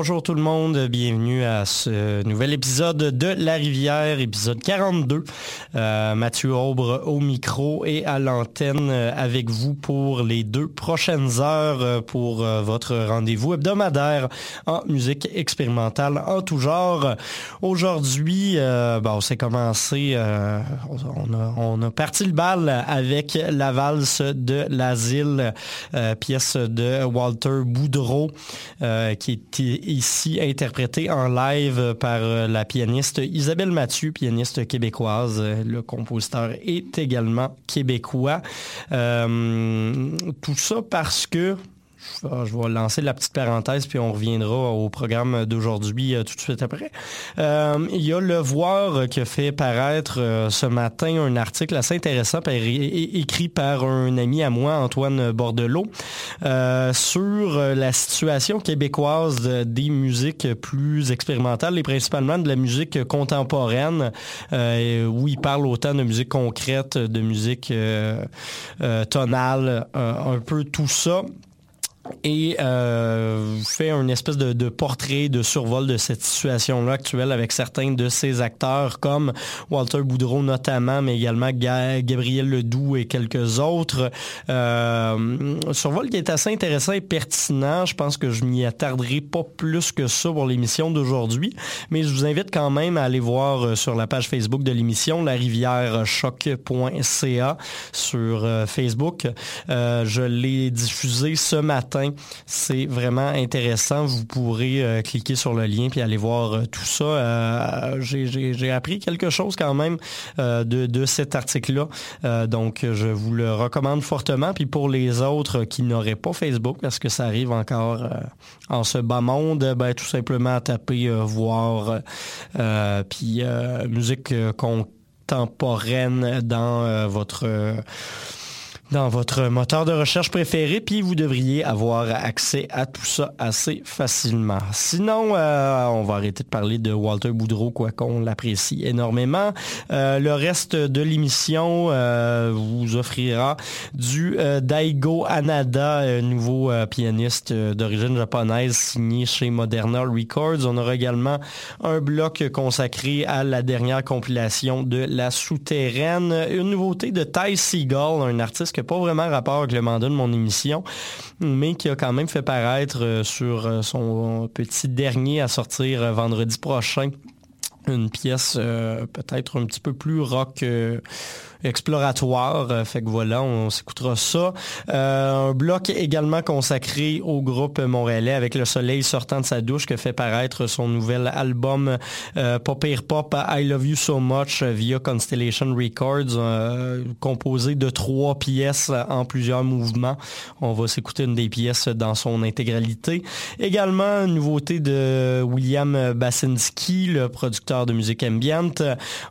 Bonjour tout le monde, bienvenue à ce nouvel épisode de La Rivière, épisode 42. Euh, Mathieu Aubre au micro et à l'antenne avec vous pour les deux prochaines heures pour euh, votre rendez-vous hebdomadaire en musique expérimentale en tout genre. Aujourd'hui, euh, bon, c'est commencé, euh, on, a, on, a, parti le bal avec la valse de l'asile, pièce de Walter Boudreau, qui était ici interprété en live par euh, la pianiste Isabelle Mathieu, pianiste québécoise. Le compositeur est également québécois. Euh, tout ça parce que je vais lancer la petite parenthèse, puis on reviendra au programme d'aujourd'hui euh, tout de suite après. Euh, il y a Le Voir qui a fait paraître euh, ce matin un article assez intéressant écrit par un ami à moi, Antoine Bordelot, sur la situation québécoise des musiques plus expérimentales et principalement de la musique contemporaine, où il parle autant de musique concrète, de musique tonale, un peu tout ça et euh, fait un espèce de, portrait, de survol de cette situation-là actuelle avec certains de ses acteurs comme Walter Boudreau notamment, mais également Gabriel Ledoux et quelques autres. Euh, survol qui est assez intéressant et pertinent. Je pense que je m'y attarderai pas plus que ça pour l'émission d'aujourd'hui, mais je vous invite quand même à aller voir euh, sur la page Facebook de l'émission la rivière choc.ca sur Facebook. je l'ai diffusé ce matin c'est vraiment intéressant. Vous pourrez euh, cliquer sur le lien puis aller voir euh, tout ça. Euh, j'ai appris quelque chose quand même de, cet article-là. donc, je vous le recommande fortement. Puis pour les autres qui n'auraient pas Facebook, parce que ça arrive encore en ce bas monde, ben, tout simplement taper voir puis musique contemporaine dans votre dans votre moteur de recherche préféré, puis vous devriez avoir accès à tout ça assez facilement. Sinon, euh, on va arrêter de parler de Walter Boudreau, quoi qu'on l'apprécie énormément. Euh, le reste de l'émission euh, vous offrira du Daigo Anada, nouveau pianiste d'origine japonaise signé chez Moderna Records. On aura également un bloc consacré à la dernière compilation de La Souterraine, une nouveauté de Ty Seagull, un artiste pas vraiment rapport avec le mandat de mon émission, mais qui a quand même fait paraître euh, sur euh, son petit dernier à sortir euh, vendredi prochain une pièce peut-être un petit peu plus rock exploratoire. Euh, fait que voilà, on s'écoutera ça. Euh, un bloc également consacré au groupe montréalais avec le soleil sortant de sa douche que fait paraître son nouvel album euh, Pop Pop I Love You So Much via Constellation Records, euh, composé de trois pièces en plusieurs mouvements. On va s'écouter une des pièces dans son intégralité. Également, une nouveauté de William Basinski, le producteur de musique ambiante.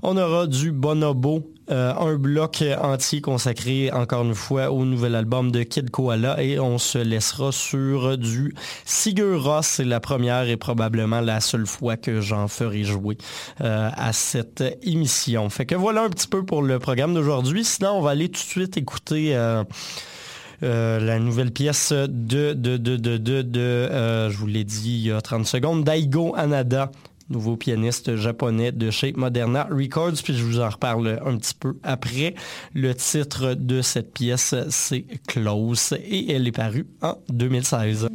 On aura du Bonobo euh, un bloc entier consacré encore une fois au nouvel album de Kid Koala et on se laissera sur du Sigur Ross. C'est la première et probablement la seule fois que j'en ferai jouer euh, à cette émission. Fait que voilà un petit peu pour le programme d'aujourd'hui. Sinon, on va aller tout de suite écouter... Euh, la nouvelle pièce de, je vous l'ai dit il y a 30 secondes, Daigo Anada, nouveau pianiste japonais de chez Moderna Records, puis je vous en reparle un petit peu après. Le titre de cette pièce, c'est Close, et elle est parue en 2016.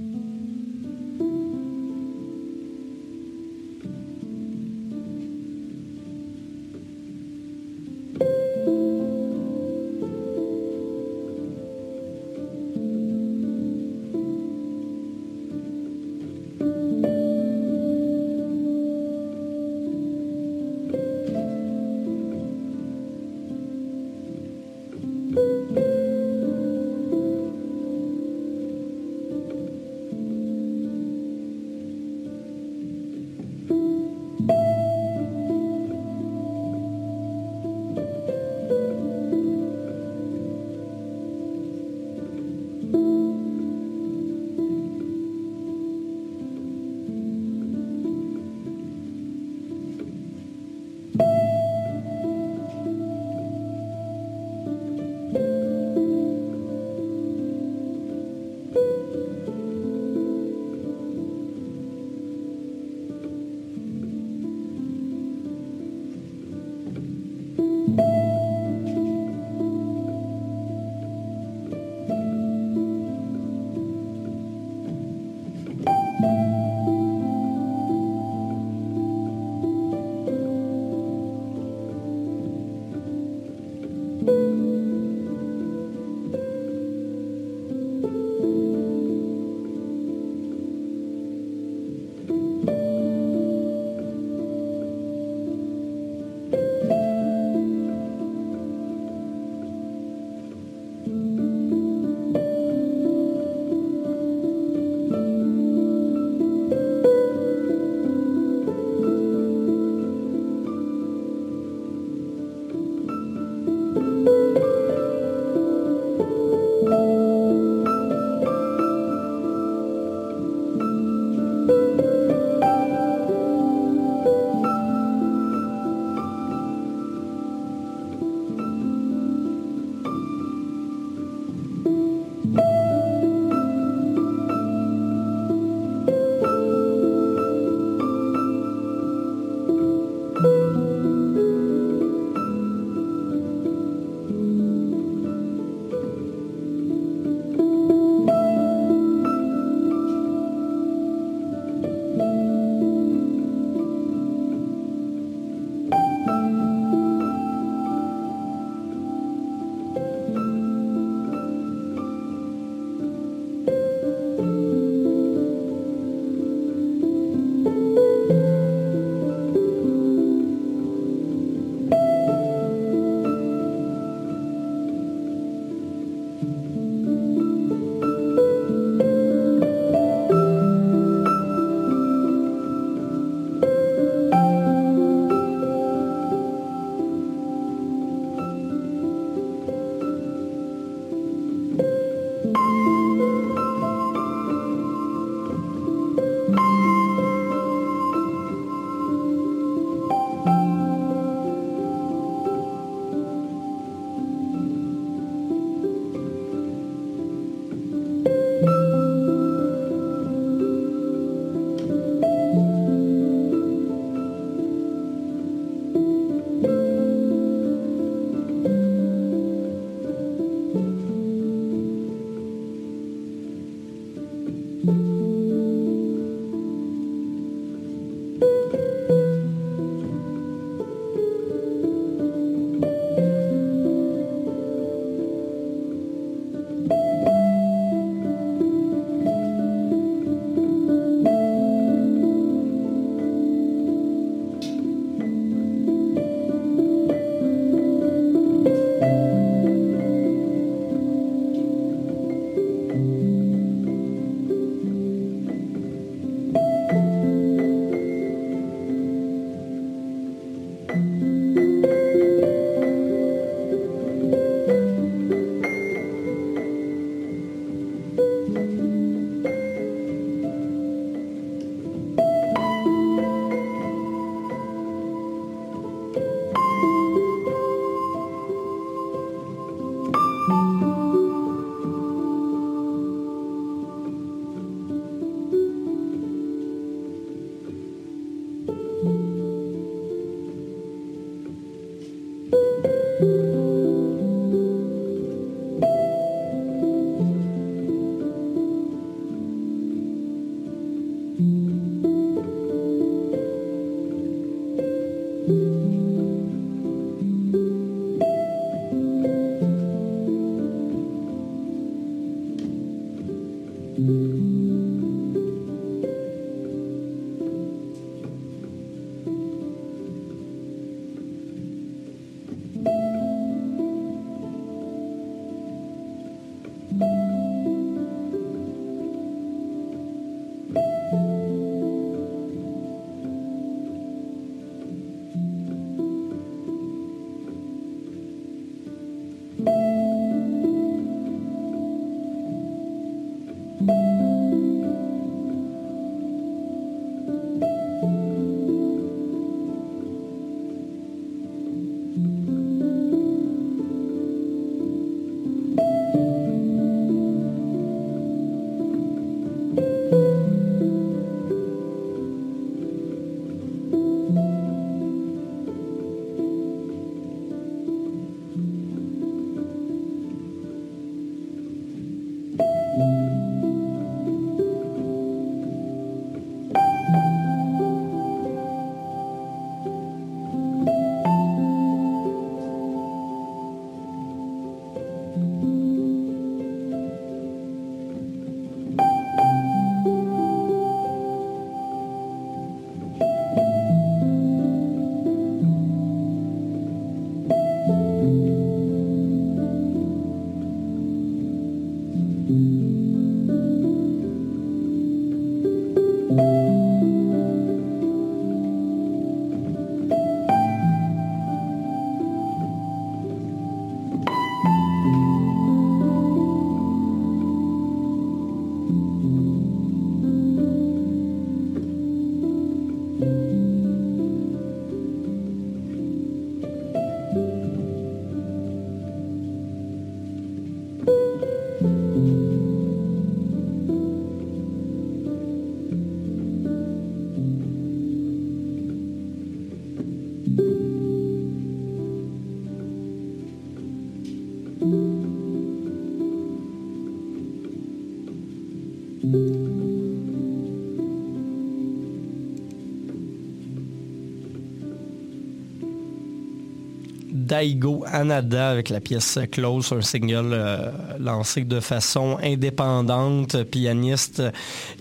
Daigo Anada avec la pièce Close, un single euh, lancé de façon indépendante, pianiste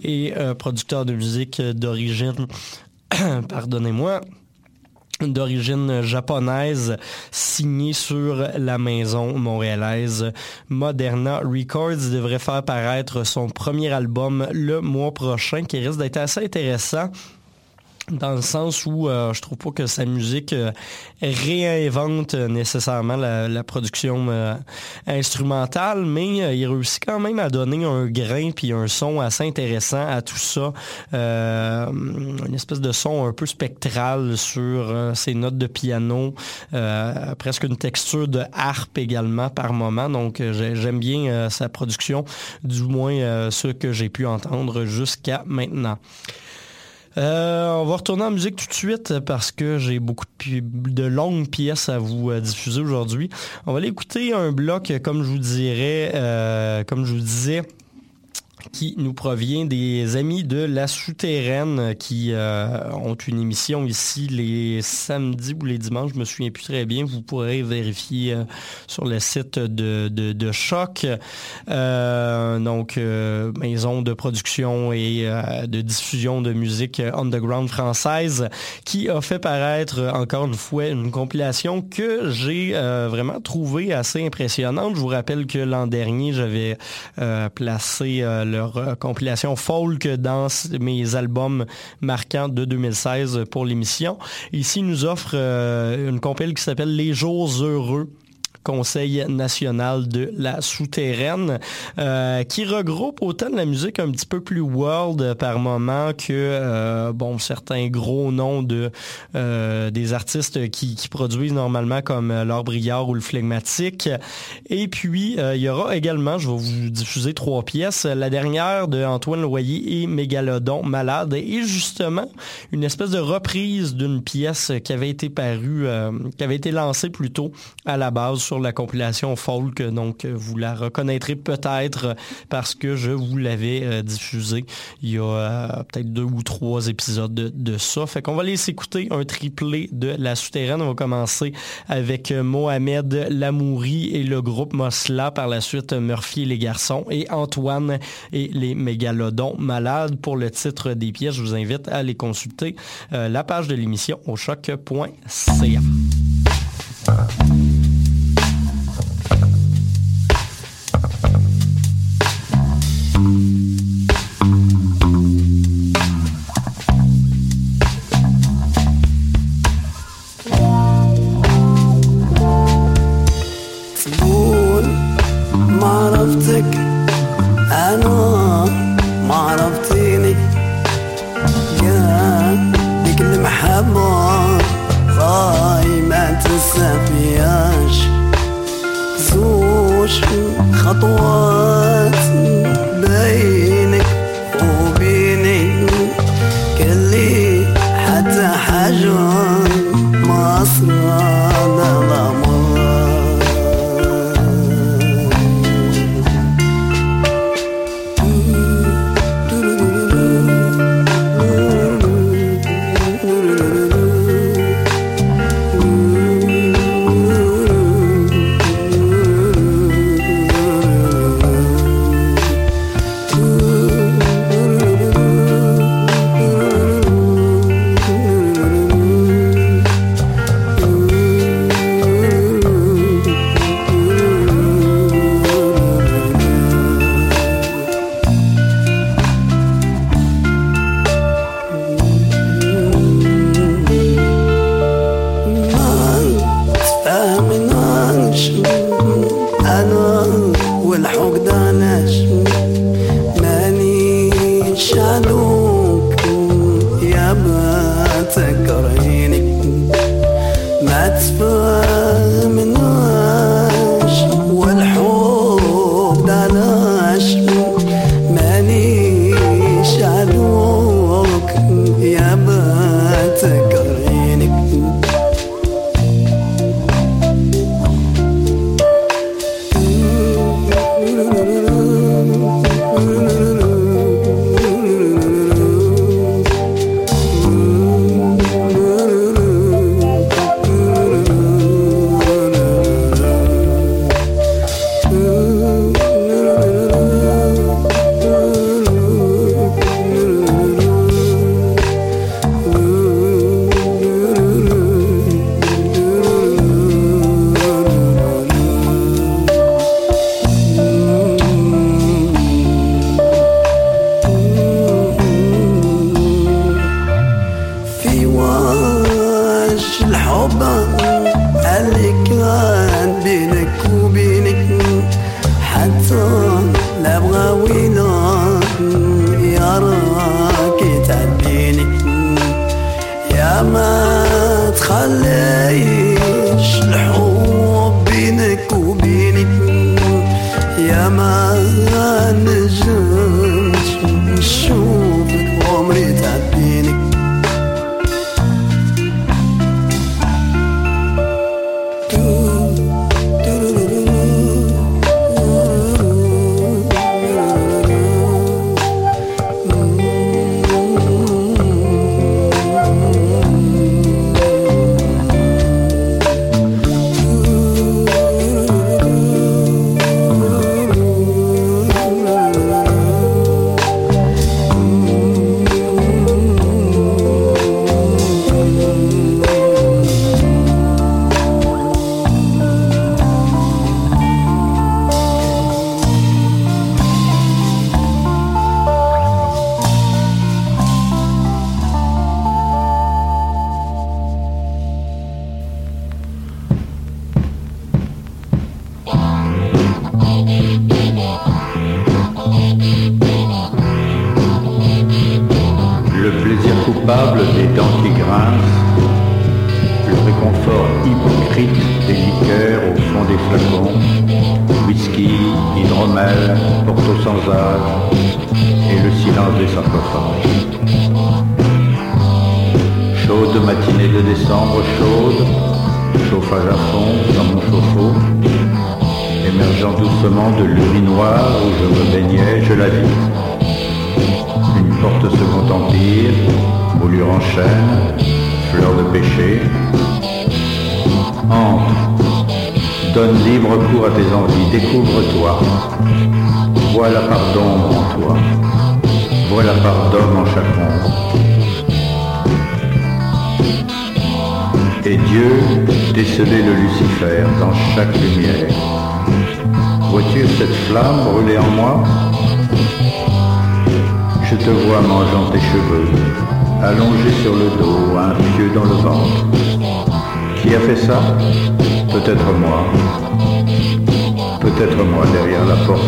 et euh, producteur de musique d'origine, pardonnez-moi, d'origine japonaise, signé sur la maison montréalaise Moderna Records. devrait faire paraître son premier album le mois prochain, qui risque d'être assez intéressant dans le sens où euh, je trouve pas que sa musique euh, réinvente nécessairement la, production euh, instrumentale, mais il réussit quand même à donner un grain puis un son assez intéressant à tout ça, une espèce de son un peu spectral sur ses notes de piano, presque une texture de harpe également par moment. Donc j'aime bien sa production, du moins ce que j'ai pu entendre jusqu'à maintenant. Euh, on va retourner en musique tout de suite parce que j'ai beaucoup de, longues pièces à vous euh, diffuser aujourd'hui. On va aller écouter un bloc, comme je vous dirais, euh, comme je vous disais, qui nous provient des amis de La Souterraine qui euh, ont une émission ici les samedis ou les dimanches, je me souviens plus très bien. Vous pourrez vérifier euh, sur le site de, de, Choc. Euh, donc, maison de production et de diffusion de musique underground française qui a fait paraître encore une fois une compilation que j'ai vraiment trouvé assez impressionnante. Je vous rappelle que l'an dernier, j'avais placé euh, compilation folk dans mes albums marquants de 2016 pour l'émission. Ici, ils nous offre euh, une compile qui s'appelle Les Jours Heureux Conseil national de la souterraine, euh, qui regroupe autant de la musique un petit peu plus world par moment que euh, bon certains gros noms de euh, des artistes qui, produisent normalement comme L'Or Briard ou le Flegmatique. Et puis il y aura également, je vais vous diffuser trois pièces. La dernière de Antoine Loyer et Mégalodon Malade et justement une espèce de reprise d'une pièce qui avait été parue, qui avait été lancée plutôt à la base la compilation folk. Donc, vous la reconnaîtrez peut-être parce que je vous l'avais euh, diffusé il y a euh, peut-être deux ou trois épisodes de, ça. Fait qu'on va aller s'écouter un triplé de La Souterraine. On va commencer avec euh, Mohamed Lamouri et le groupe Mosla. Par la suite, Murphy et les garçons et Antoine et les mégalodons malades. Pour le titre des pièces, je vous invite à aller consulter la page de l'émission au choc.ca. أنا ما عرفتيني. يا ديك المحبة راي ما زوج خطوات بينك وبيني. كان لي حتى حاجة ما أصلي 找个那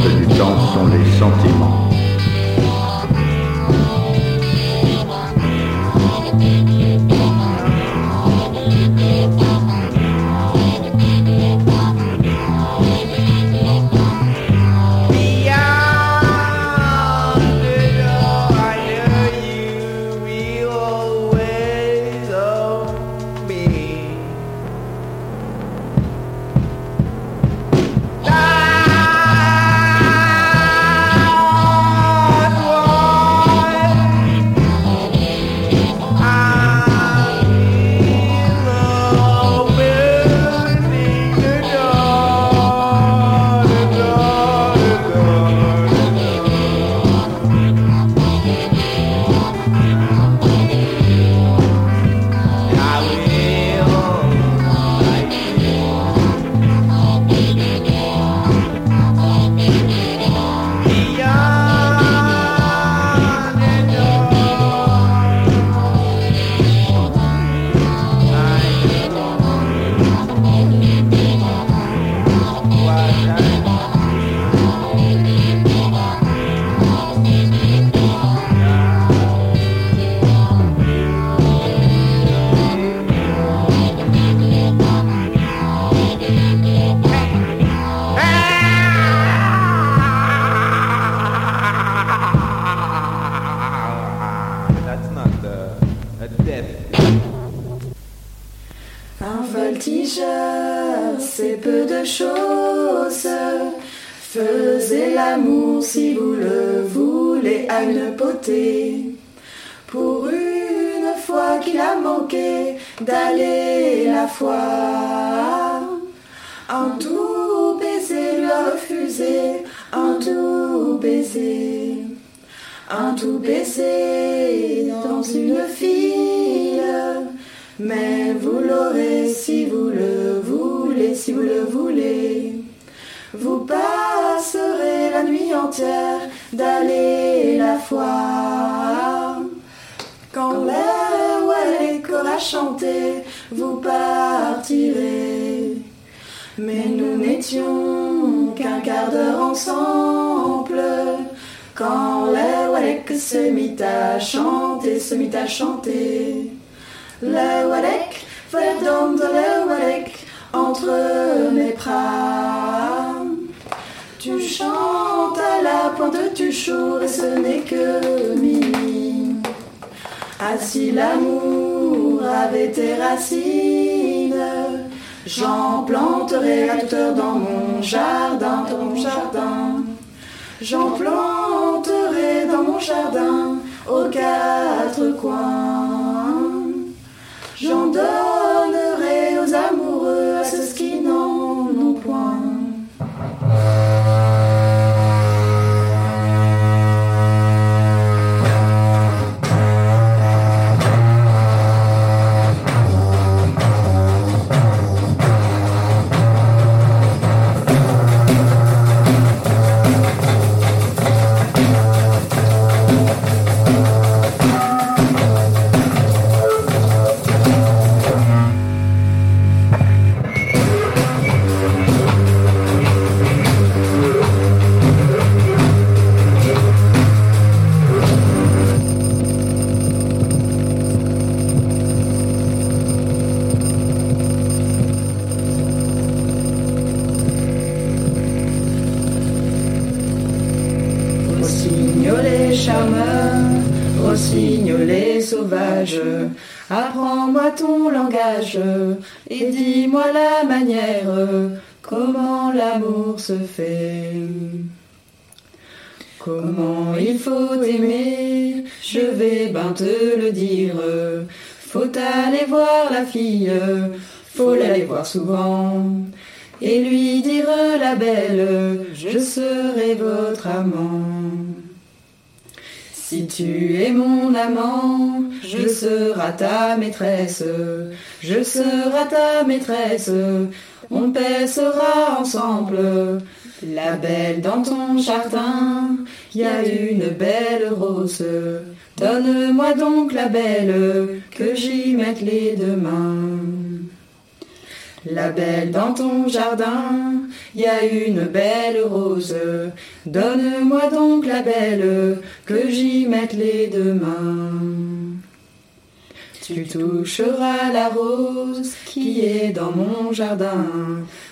du temps sont les sentiments. Langage et dis-moi la manière comment l'amour se fait. Comment il faut aimer, je vais ben te le dire. Faut aller voir la fille, faut l'aller voir souvent. Et lui dire la belle, je serai votre amant. Si tu es mon amant, je serai ta maîtresse, je serai ta maîtresse, on pèsera ensemble. La belle dans ton jardin, y a une belle rose. Donne-moi donc la belle, que j'y mette les deux mains. La belle dans ton jardin, y a une belle rose. Donne-moi donc la belle, que j'y mette les deux mains. Tu toucheras la rose qui est dans mon jardin.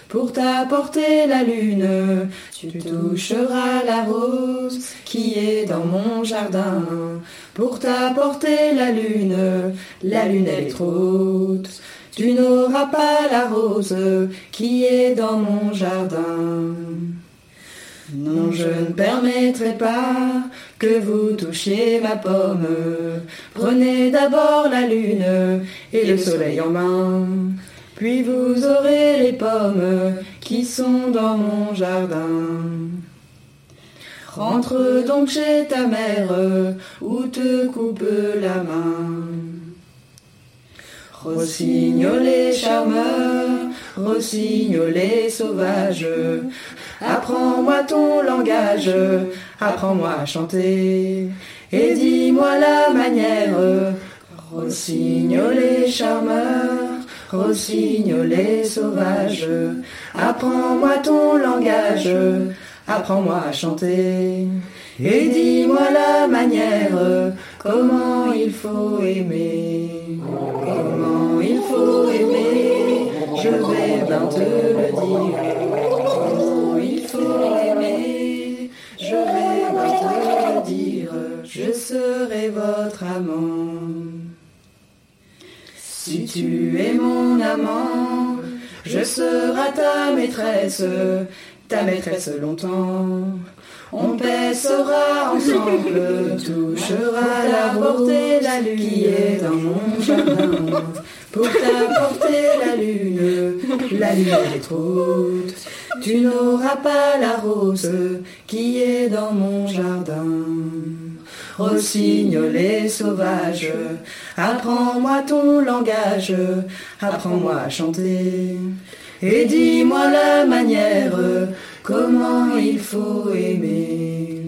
Pour t'apporter la lune, tu toucheras la rose qui est dans mon jardin. Pour t'apporter la lune, la lune elle est trop haute. Tu n'auras pas la rose qui est dans mon jardin. Non, je ne permettrai pas que vous touchiez ma pomme. Prenez d'abord la lune et le soleil en main. Puis vous aurez les pommes qui sont dans mon jardin. Rentre donc chez ta mère ou te coupe la main. Rossignolez charmeur, rossignolez sauvage, apprends-moi ton langage, apprends-moi à chanter, et dis-moi la manière, rossignolez charmeur, rossignolez sauvage, apprends-moi ton langage, apprends-moi à chanter, et dis-moi la manière, comment il faut aimer, comment il faut aimer, je vais bien te le dire, comment il faut aimer, je vais bien te le dire, je serai votre amant. Si tu es mon amant, je serai ta maîtresse, ta maîtresse longtemps. On pèsera ensemble, touchera la beauté, la lune qui est dans mon jardin. Pour t'apporter la lune, la lune est trop haute. Tu n'auras pas la rose qui est dans mon jardin. Rossignolez sauvage, apprends-moi ton langage, apprends-moi à chanter. Et dis-moi la manière, comment il faut aimer.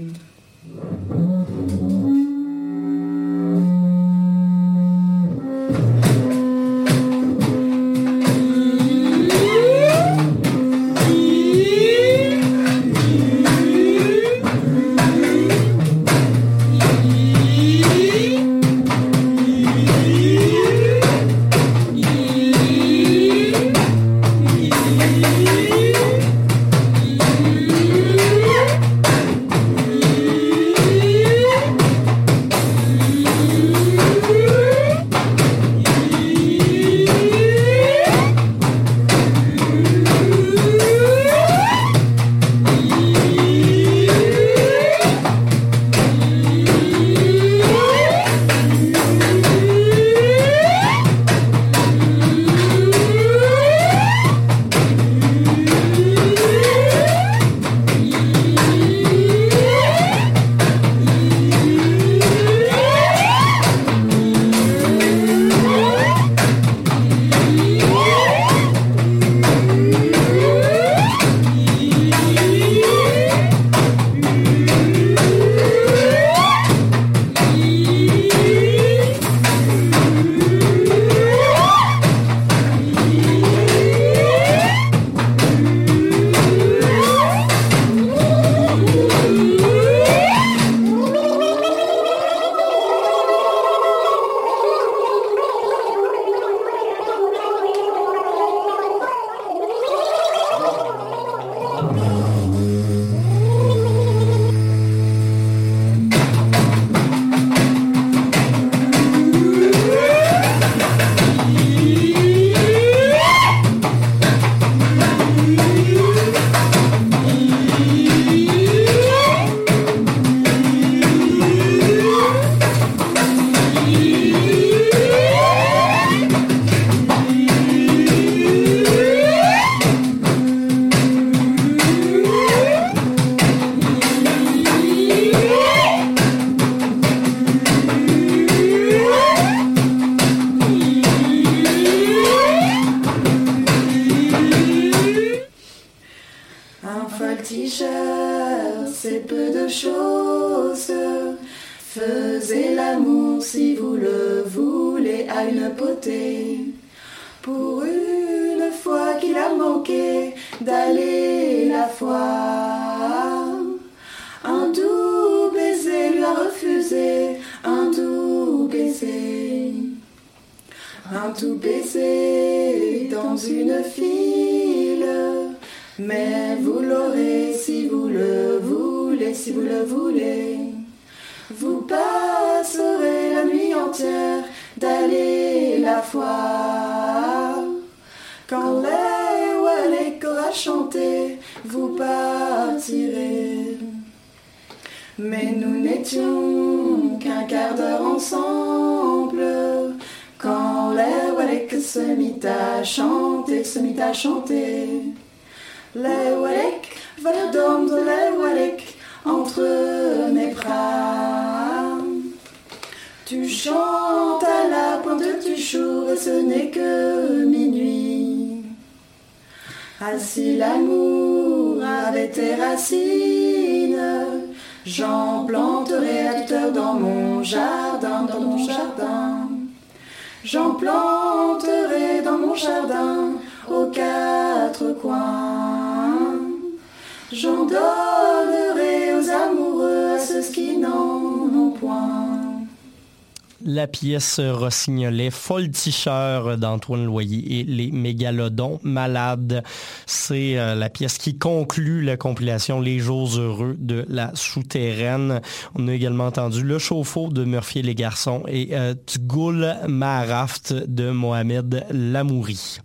La pièce Rossignolet, Folticheur d'Antoine Loyer et les Mégalodons Malades. C'est euh, la pièce qui conclut la compilation Les Jours Heureux de la Souterraine. On a également entendu Le Chauffe-eau de Murphy et les Garçons et euh, Tgoul Maharaft de Mohamed Lamouri.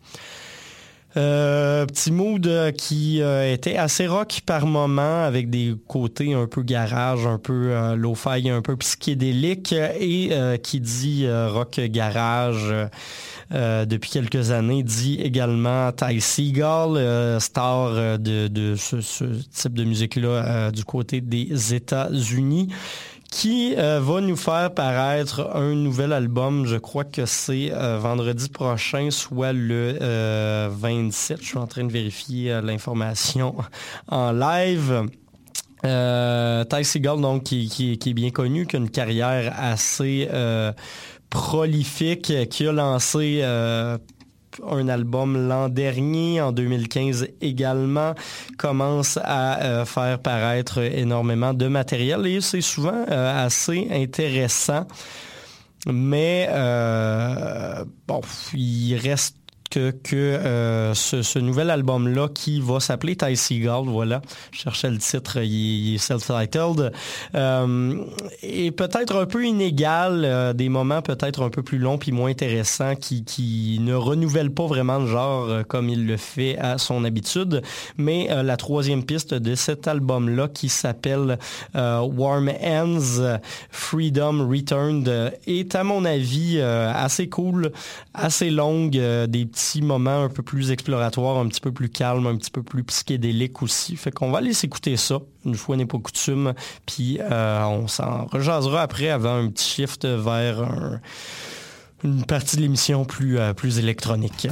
Euh, petit mood euh, qui euh, était assez rock par moment avec des côtés un peu garage, un peu euh, lo-fi, un peu psychédélique et qui dit rock garage depuis quelques années dit également Ty Seagull, euh, star de, ce, type de musique-là du côté des États-Unis qui euh, va nous faire paraître un nouvel album? Je crois que c'est euh, vendredi prochain, soit le euh, 27. Je suis en train de vérifier euh, l'information en live. Euh, Ty Seagull, donc, qui, qui- est bien connu, qui a une carrière assez euh, prolifique, qui a lancé euh, un album l'an dernier, en 2015 également, commence à euh, faire paraître énormément de matériel et c'est souvent euh, assez intéressant. Mais euh, bon, il reste que, que euh, ce, ce nouvel album-là qui va s'appeler Ty Seagull, voilà, je cherchais le titre, il, est self-titled, euh, et peut-être un peu inégal, euh, des moments peut-être un peu plus longs puis moins intéressants qui, qui ne renouvellent pas vraiment le genre euh, comme il le fait à son habitude, mais euh, la troisième piste de cet album-là qui s'appelle euh, Warm Ends, Freedom Returned, euh, est à mon avis euh, assez cool, assez longue, euh, des moments un peu plus exploratoires, un petit peu plus calmes, un petit peu plus psychédéliques aussi. Fait qu'on va aller s'écouter ça, une fois n'est pas coutume, puis euh, on s'en rejasera après avant un petit shift vers un- une partie de l'émission plus, euh, plus électronique.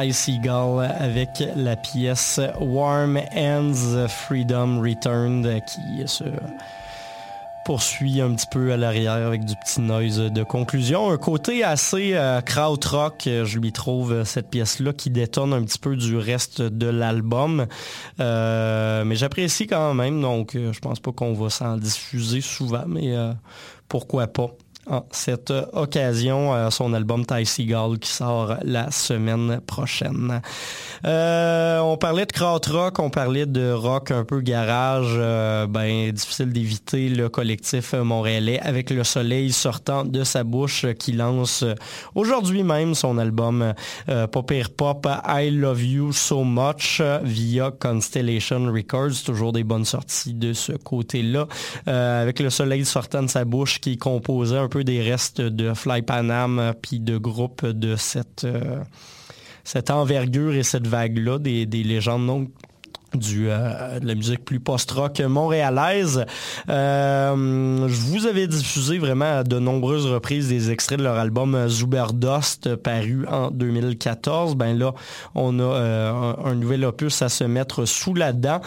Ty Seagull avec la pièce Warm Hands Freedom Returned qui se poursuit un petit peu à l'arrière avec du petit noise de conclusion. Un côté assez euh, krautrock, euh, je lui trouve euh, cette pièce-là qui détonne un petit peu du reste de l'album. mais j'apprécie quand même, donc je pense pas qu'on va s'en diffuser souvent, mais pourquoi pas en cette occasion euh, son album Ty Seagull qui sort la semaine prochaine. Euh, on parlait de krautrock, on parlait de rock un peu garage, euh, ben difficile d'éviter le collectif montréalais avec le soleil sortant de sa bouche qui lance aujourd'hui même son album Pop Pop I Love You So Much via Constellation Records, toujours des bonnes sorties de ce côté-là avec le soleil sortant de sa bouche qui composait un peu des restes de Fly Panam euh, puis de groupes de cette, euh, cette envergure et cette vague-là, des, des légendes. Non du, euh, de la musique plus post-rock montréalaise. Euh, je vous avais diffusé vraiment à de nombreuses reprises des extraits de leur album Zuberdust paru en 2014. Ben là, on a euh, un, nouvel opus à se mettre sous la dent,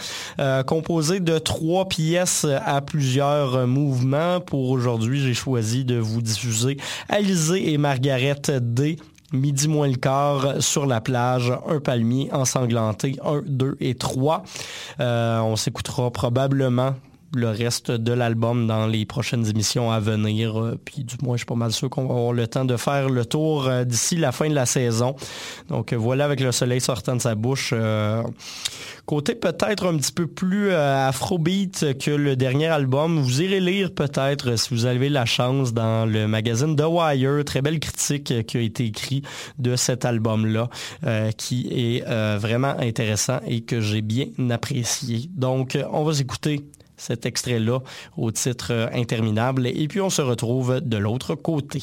composé de trois pièces à plusieurs mouvements. Pour aujourd'hui, j'ai choisi de vous diffuser Alizé et Margaret D midi moins le quart sur la plage, un palmier ensanglanté, un, deux et trois. Euh, on s'écoutera probablement le reste de l'album dans les prochaines émissions à venir. Euh, puis du moins, je suis pas mal sûr qu'on va avoir le temps de faire le tour euh, d'ici la fin de la saison. Donc voilà avec le soleil sortant de sa bouche. Côté peut-être un petit peu plus euh, afrobeat que le dernier album. Vous irez lire peut-être, si vous avez la chance, dans le magazine The Wire, très belle critique qui a été écrite de cet album-là, euh, qui est euh, vraiment intéressant et que j'ai bien apprécié. Donc, on va écouter cet extrait-là au titre interminable et puis on se retrouve de l'autre côté.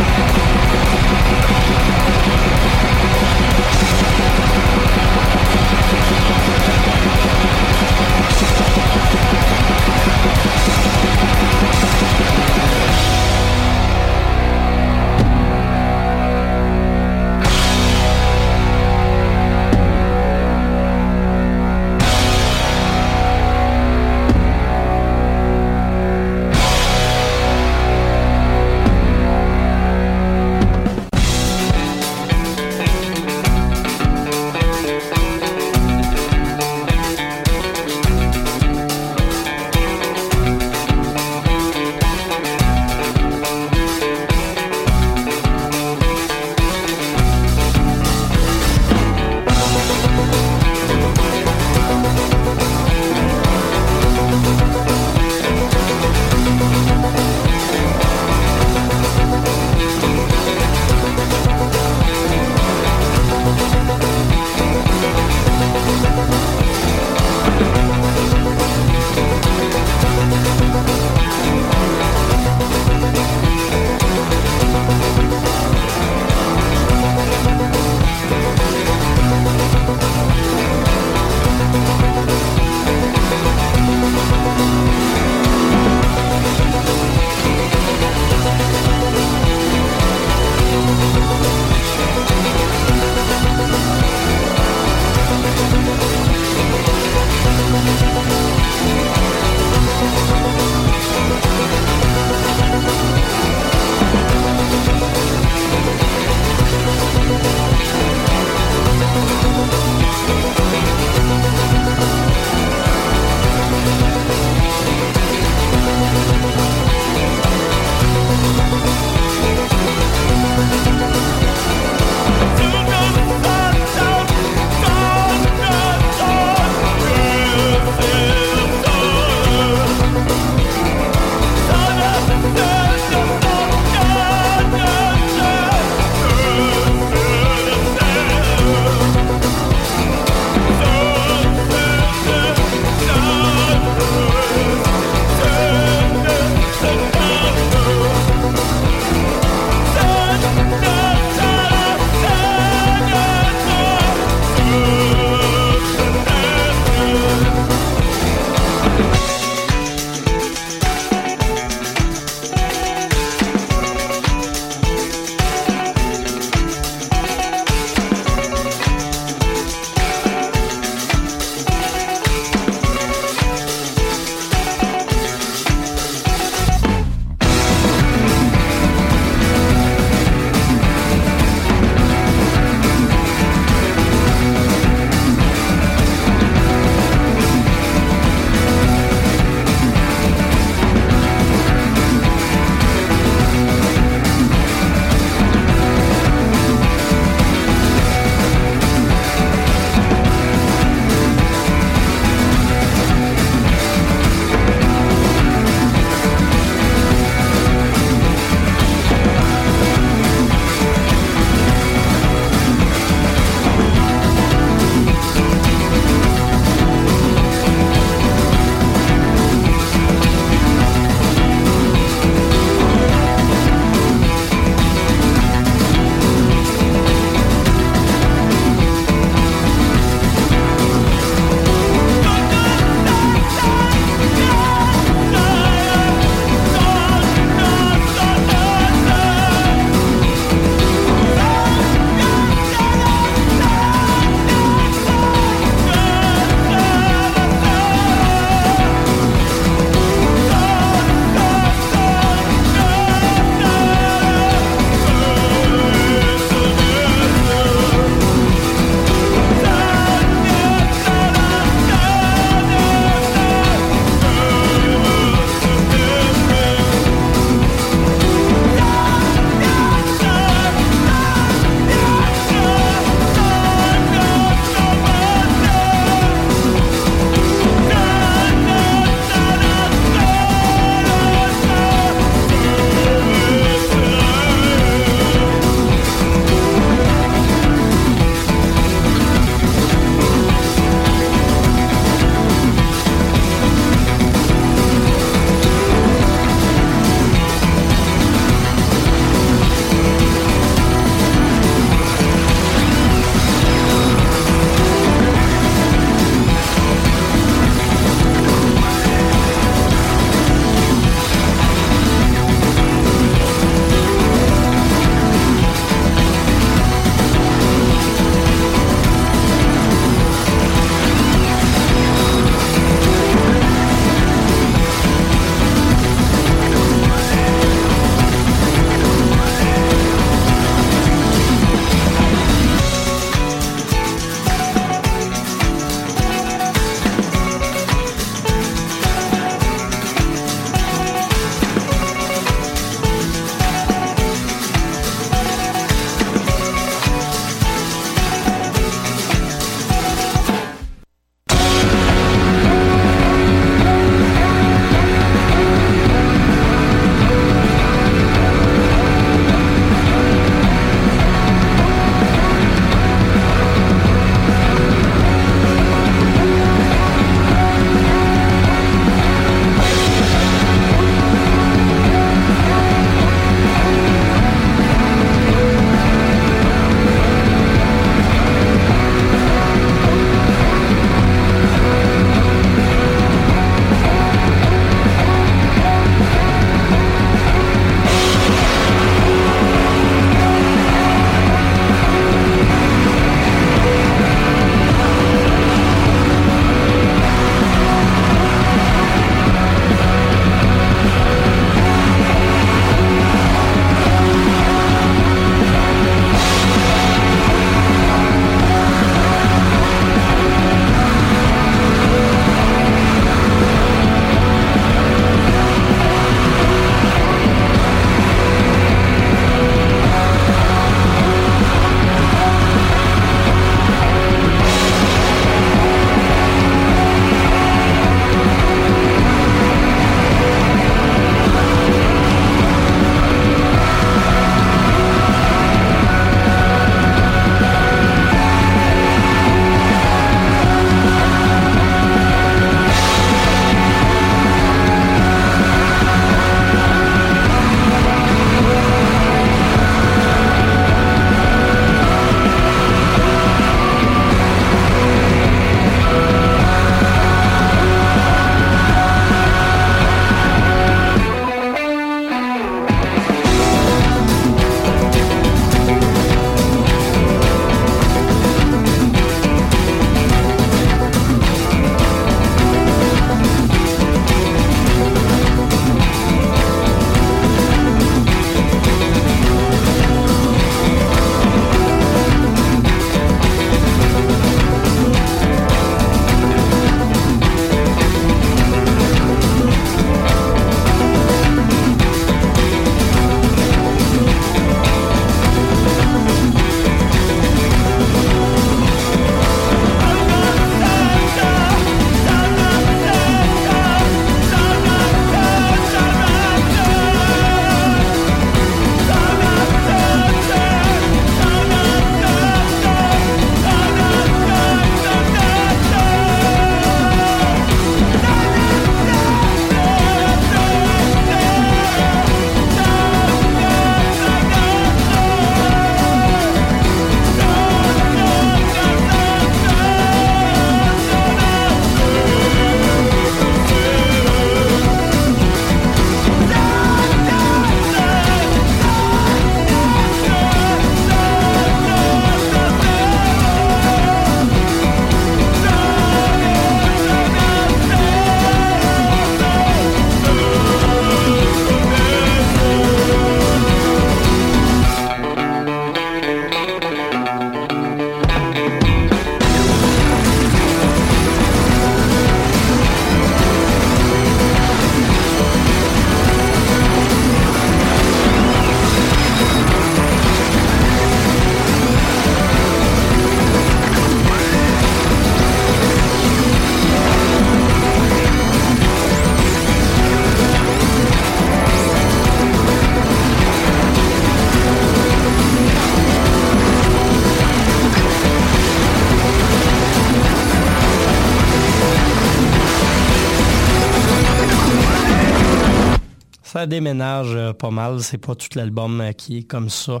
Ça déménage pas mal. C'est pas tout l'album qui est comme ça.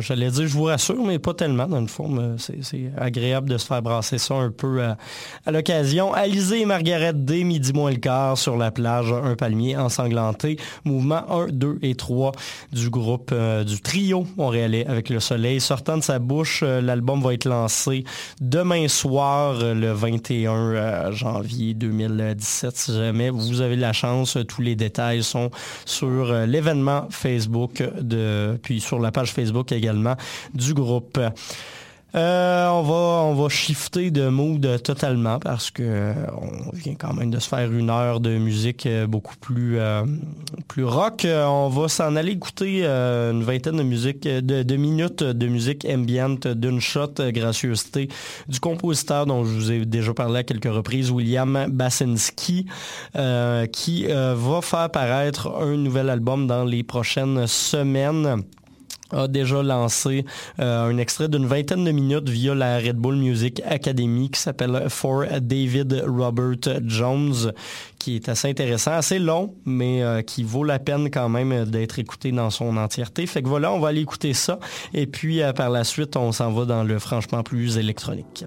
J'allais dire, je vous rassure, mais pas tellement dans le fond. C'est agréable de se faire brasser ça un peu à l'occasion. Alizé et Margaret D, midi moins le quart sur la plage, un palmier ensanglanté. Mouvement 1, 2 et 3 du groupe du trio montréalais avec le soleil sortant de sa bouche. L'album va être lancé demain soir, le 21 janvier 2017. Si jamais vous avez la chance, tous les détails sont sur l'événement Facebook, de, puis sur la page Facebook également du groupe. Euh, on va on va shifter de mood totalement parce que euh, on vient quand même de se faire une heure de musique euh, beaucoup plus plus rock. On va s'en aller écouter une vingtaine de musique de, minutes de musique ambient d'une shot gracieuseté du compositeur dont je vous ai déjà parlé à quelques reprises, William Basinski, qui va faire paraître un nouvel album dans les prochaines semaines a déjà lancé euh, un extrait d'une vingtaine de minutes via la Red Bull Music Academy qui s'appelle For David Robert Jones, qui est assez intéressant, assez long, mais euh, qui vaut la peine quand même d'être écouté dans son entièreté. Fait que voilà, on va aller écouter ça, et puis euh, par la suite, on s'en va dans le franchement plus électronique.